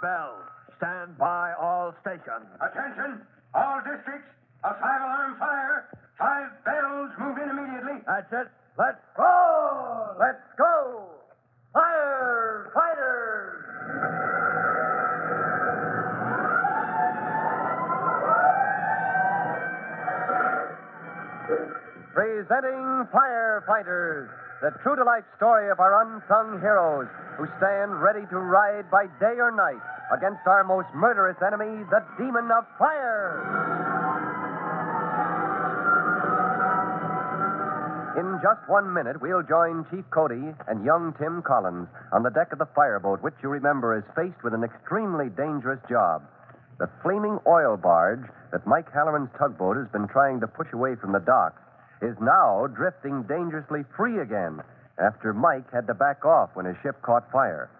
Five bells. Stand by all stations. Attention, all districts. A five-alarm fire. Five bells. Move in immediately. That's it. Let's go! Let's go! Fire fighters! Presenting Firefighters, the true to life story of our unsung heroes who stand ready to ride by day or night against our most murderous enemy, the demon of fire. In just one minute, we'll join Chief Cody and young Tim Collins on the deck of the fireboat, which you remember is faced with an extremely dangerous job. The flaming oil barge that Mike Halloran's tugboat has been trying to push away from the docks is now drifting dangerously free again after Mike had to back off when his ship caught fire.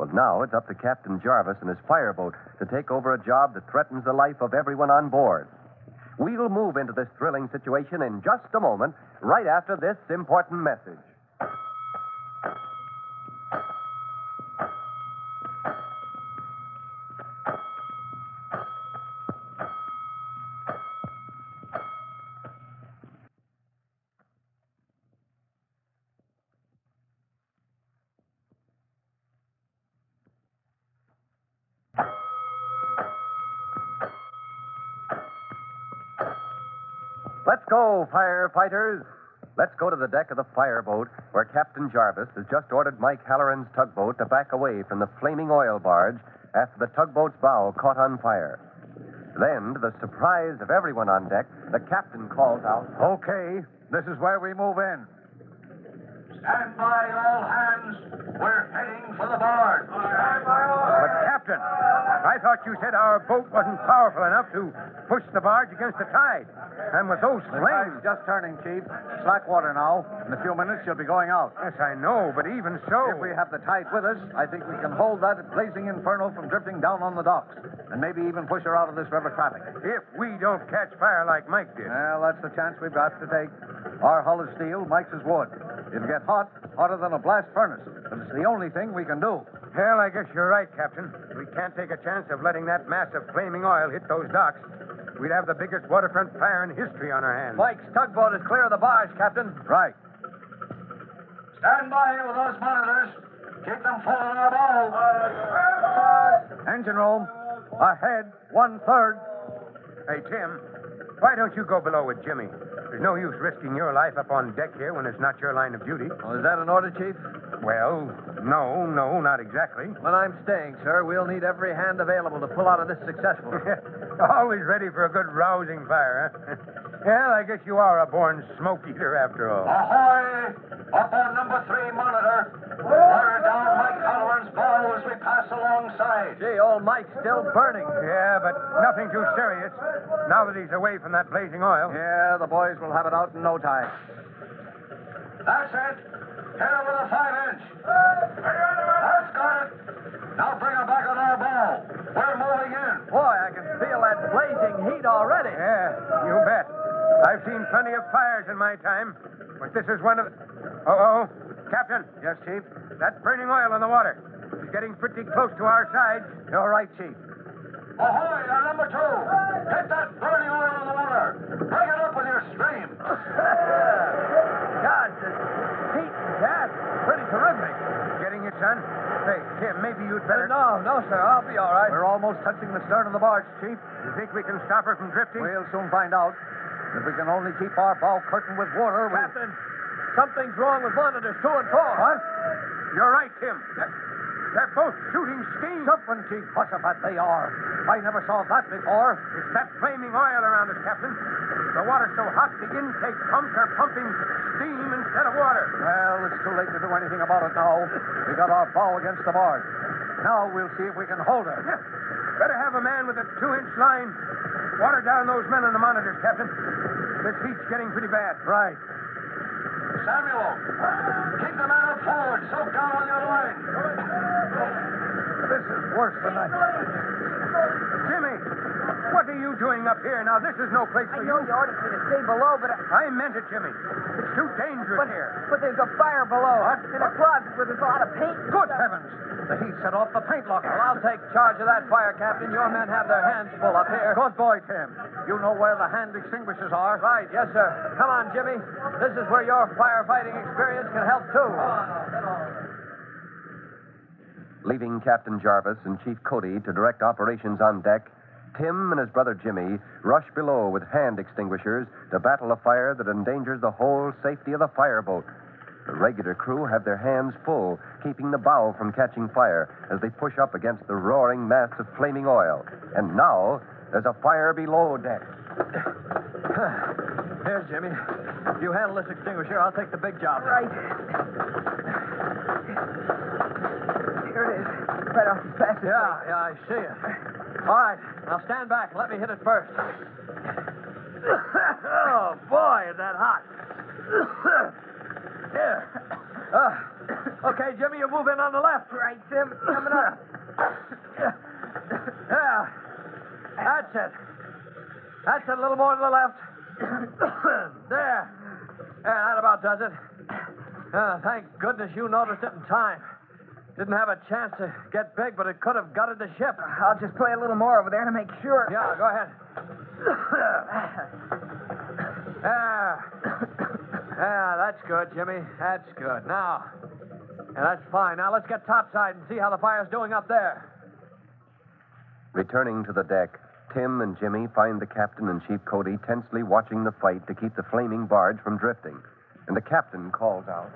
Well, now it's up to Captain Jarvis and his fireboat to take over a job that threatens the life of everyone on board. We'll move into this thrilling situation in just a moment, right after this important message. Let's go, firefighters. Let's go to the deck of the fireboat where Captain Jarvis has just ordered Mike Halloran's tugboat to back away from the flaming oil barge after the tugboat's bow caught on fire. Then, to the surprise of everyone on deck, the captain calls out, Okay, this is where we move in. Stand by, all hands. We're heading for the barge. Stand by, all But, Captain, I thought you said our boat wasn't powerful enough to push the barge against the tide. And with those flames. just turning, Chief. Slack water now. In a few minutes, she'll be going out. Yes, I know, but even so. If we have the tide with us, I think we can hold that blazing inferno from drifting down on the docks, and maybe even push her out of this river traffic. If we don't catch fire like Mike did. Well, that's the chance we've got to take. Our hull is steel, Mike's is wood. It'll get hot, hotter than a blast furnace, but it's the only thing we can do. Well, I guess you're right, Captain. We can't take a chance of letting that mass of flaming oil hit those docks. We'd have the biggest waterfront fire in history on our hands. Mike's tugboat is clear of the barge, Captain. Right. Stand by with those monitors. Keep them full on our bow. Engine room. Ahead, one third. Hey, Tim, why don't you go below with Jimmy? There's no use risking your life up on deck here when it's not your line of duty. Oh, is that an order, Chief? Well, no, no, not exactly. When I'm staying, sir, we'll need every hand available to pull out of this successfully. Always ready for a good rousing fire, huh? well, I guess you are a born smoke eater after all. Ahoy! Up on number three monitor. Water down Mike Halloran's bow as we pass alongside. Gee, old Mike's still burning. Yeah, but nothing too serious. Now that he's away from that blazing oil. Yeah, the boys will have it out in no time. That's it. Hit her with a five inch. That's got it. Now bring her back on our bow. We're moving in. Boy, I can feel that blazing heat already. Yeah, you bet. I've seen plenty of fires in my time, but this is one of the. Oh, oh. Captain. Yes, Chief? That burning oil in the water. It's getting pretty close to our side. You're right, Chief. Ahoy, on number two. Get that burning oil in the water. Bring it up with your stream. Gosh, this heat and gas is pretty terrific. Getting it, son? Say, Tim, maybe you'd better. No, no, sir. I'll be all right. We're almost touching the stern of the barge, Chief. You think we can stop her from drifting? We'll soon find out. If we can only keep our bow curtained with water, we... Captain, something's wrong with monitors two and four. What? You're right, Tim. They're, they're both shooting steam. Jumping, Chief. Hussabat they are. I never saw that before. It's that flaming oil around us, Captain. The water's so hot, the intake pumps are pumping steam instead of water. Well, it's too late to do anything about it now. We got our bow against the barge. Now we'll see if we can hold her. Yeah. Better have a man with a two-inch line. Water down those men on the monitors, Captain. This heat's getting pretty bad. Right. Samuel, keep the man up forward. Soak down on your line. This is worse than I... Jimmy, what are you doing up here? Now, this is no place for I you. know you ordered me to stay below, but I, I meant it, Jimmy. It's too dangerous but, here. but there's a fire below. What? In a closet where there's a lot of paint. Good stuff. heavens! The heat set off the paint locker. Well, I'll take charge of that fire, Captain. Your men have their hands full up here. Good boy, Tim. You know where the hand extinguishers are. Right, yes, sir. Come on, Jimmy. This is where your firefighting experience can help, too. Leaving Captain Jarvis and Chief Cody to direct operations on deck, Tim and his brother Jimmy rush below with hand extinguishers to battle a fire that endangers the whole safety of the fireboat. The regular crew have their hands full, keeping the bow from catching fire as they push up against the roaring mass of flaming oil. And now there's a fire below deck. Here, Jimmy. You handle this extinguisher. I'll take the big job. Right. Here it is. Right off the back. Yeah, yeah, I see it. All right, now stand back. Let me hit it first. oh, boy, is that hot. Here. Uh, okay, Jimmy, you move in on the left. Right, Tim. Coming up. Yeah. That's it. That's it. A little more to the left. there. Yeah, that about does it. Uh, thank goodness you noticed it in time. Didn't have a chance to get big, but it could have gutted the ship. I'll just play a little more over there to make sure. Yeah, go ahead. Yeah. Yeah, that's good, Jimmy. That's good. Now, yeah, that's fine. Now let's get topside and see how the fire's doing up there. Returning to the deck, Tim and Jimmy find the captain and Chief Cody tensely watching the fight to keep the flaming barge from drifting. And the captain calls out.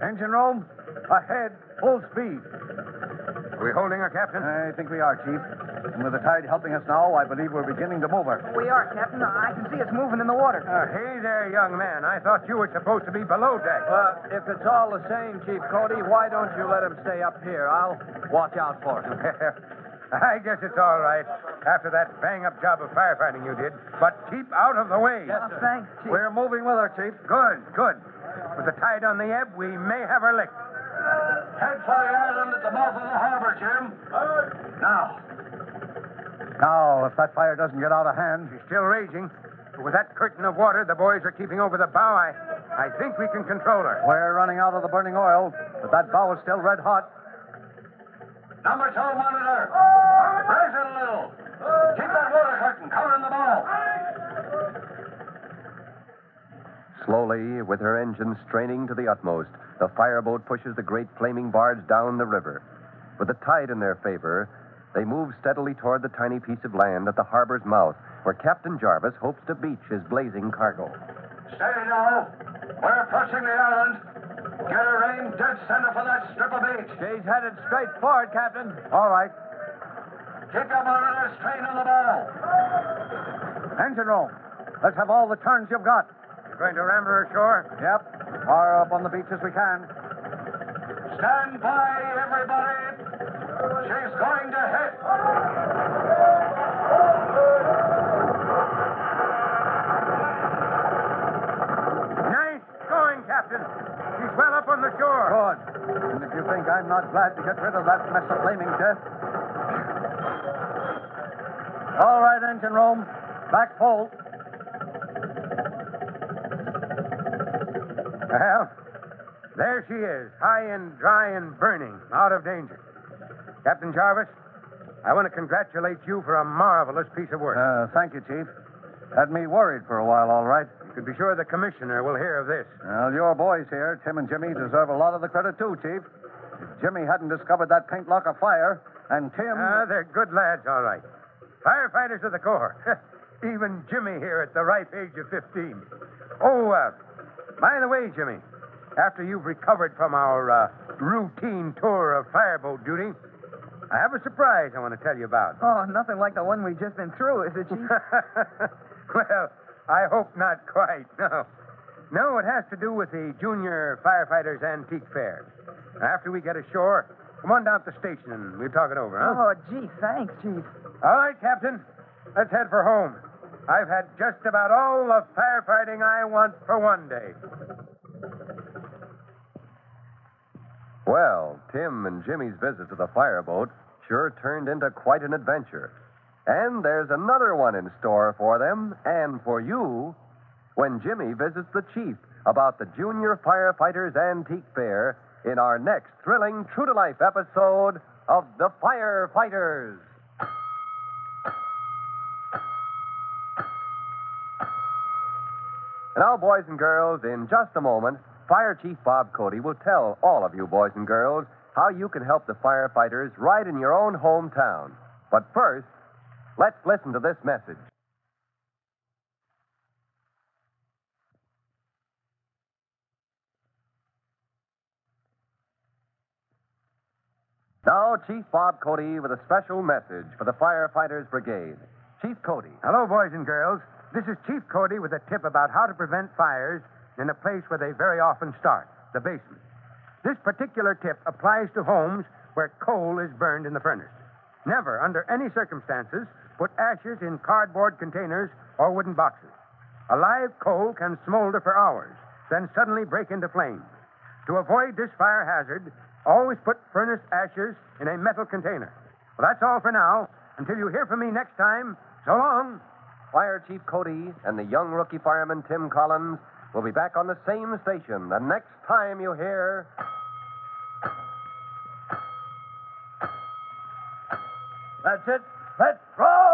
Engine room, ahead, full speed. Are we holding her, Captain? I think we are, Chief. And with the tide helping us now, I believe we're beginning to move her. We are, Captain. I can see us moving in the water. Uh, hey there, young man. I thought you were supposed to be below deck. Well, if it's all the same, Chief Cody, why don't you let him stay up here? I'll watch out for him. I guess it's all right after that bang up job of firefighting you did. But keep out of the way. Yes, sir. thanks, Chief. We're moving with her, Chief. Good, good. With the tide on the ebb, we may have her licked. Head for the island at the mouth of the harbor, Jim. Now. Now, if that fire doesn't get out of hand, She's still raging. But with that curtain of water the boys are keeping over the bow, I, I think we can control her. we're running out of the burning oil, but that bow is still red hot. Number two monitor. Raise it a little. Keep that water curtain covering the bow. Slowly, with her engine straining to the utmost, the fireboat pushes the great flaming barge down the river. With the tide in their favor, they move steadily toward the tiny piece of land at the harbor's mouth, where Captain Jarvis hopes to beach his blazing cargo. Steady now. We're approaching the island. Get her aim dead center for that strip of beach. She's headed straight for it, Captain. All right. Keep your monitor straight on the bow. Engine room. Let's have all the turns you've got. You're going to ram her ashore? Yep. Far up on the beach as we can. Stand by, everybody. She's going to hit. Nice going, Captain. She's well up on the shore. Good. And if you think I'm not glad to get rid of that mess of flaming death. All right, engine room. Back full. Well, there she is, high and dry and burning, out of danger. Captain Jarvis, I want to congratulate you for a marvelous piece of work. Uh, thank you, Chief. Had me worried for a while, all right. you can be sure the commissioner will hear of this. Well, your boys here, Tim and Jimmy, deserve a lot of the credit, too, Chief. If Jimmy hadn't discovered that paint lock of fire, and Tim. Ah, they're good lads, all right. Firefighters of the Corps. Even Jimmy here at the ripe age of 15. Oh, uh, by the way, Jimmy, after you've recovered from our uh, routine tour of fireboat duty, I have a surprise I want to tell you about. Oh, nothing like the one we've just been through, is it, Chief? well, I hope not quite. No. No, it has to do with the Junior Firefighters Antique Fair. After we get ashore, come on down to the station and we'll talk it over, huh? Oh, gee, thanks, Chief. All right, Captain. Let's head for home. I've had just about all the firefighting I want for one day. Well, Tim and Jimmy's visit to the fireboat sure turned into quite an adventure. And there's another one in store for them and for you when Jimmy visits the chief about the Junior Firefighters Antique Fair in our next thrilling, true to life episode of The Firefighters. Now, boys and girls, in just a moment, Fire Chief Bob Cody will tell all of you boys and girls how you can help the firefighters right in your own hometown. But first, let's listen to this message. Now, Chief Bob Cody with a special message for the Firefighters Brigade. Chief Cody. Hello, boys and girls. This is Chief Cody with a tip about how to prevent fires in a place where they very often start the basement. This particular tip applies to homes where coal is burned in the furnace. Never, under any circumstances, put ashes in cardboard containers or wooden boxes. A live coal can smolder for hours, then suddenly break into flames. To avoid this fire hazard, always put furnace ashes in a metal container. Well, that's all for now. Until you hear from me next time, so long. Fire Chief Cody and the young rookie fireman Tim Collins will be back on the same station the next time you hear. That's it. Let's roll!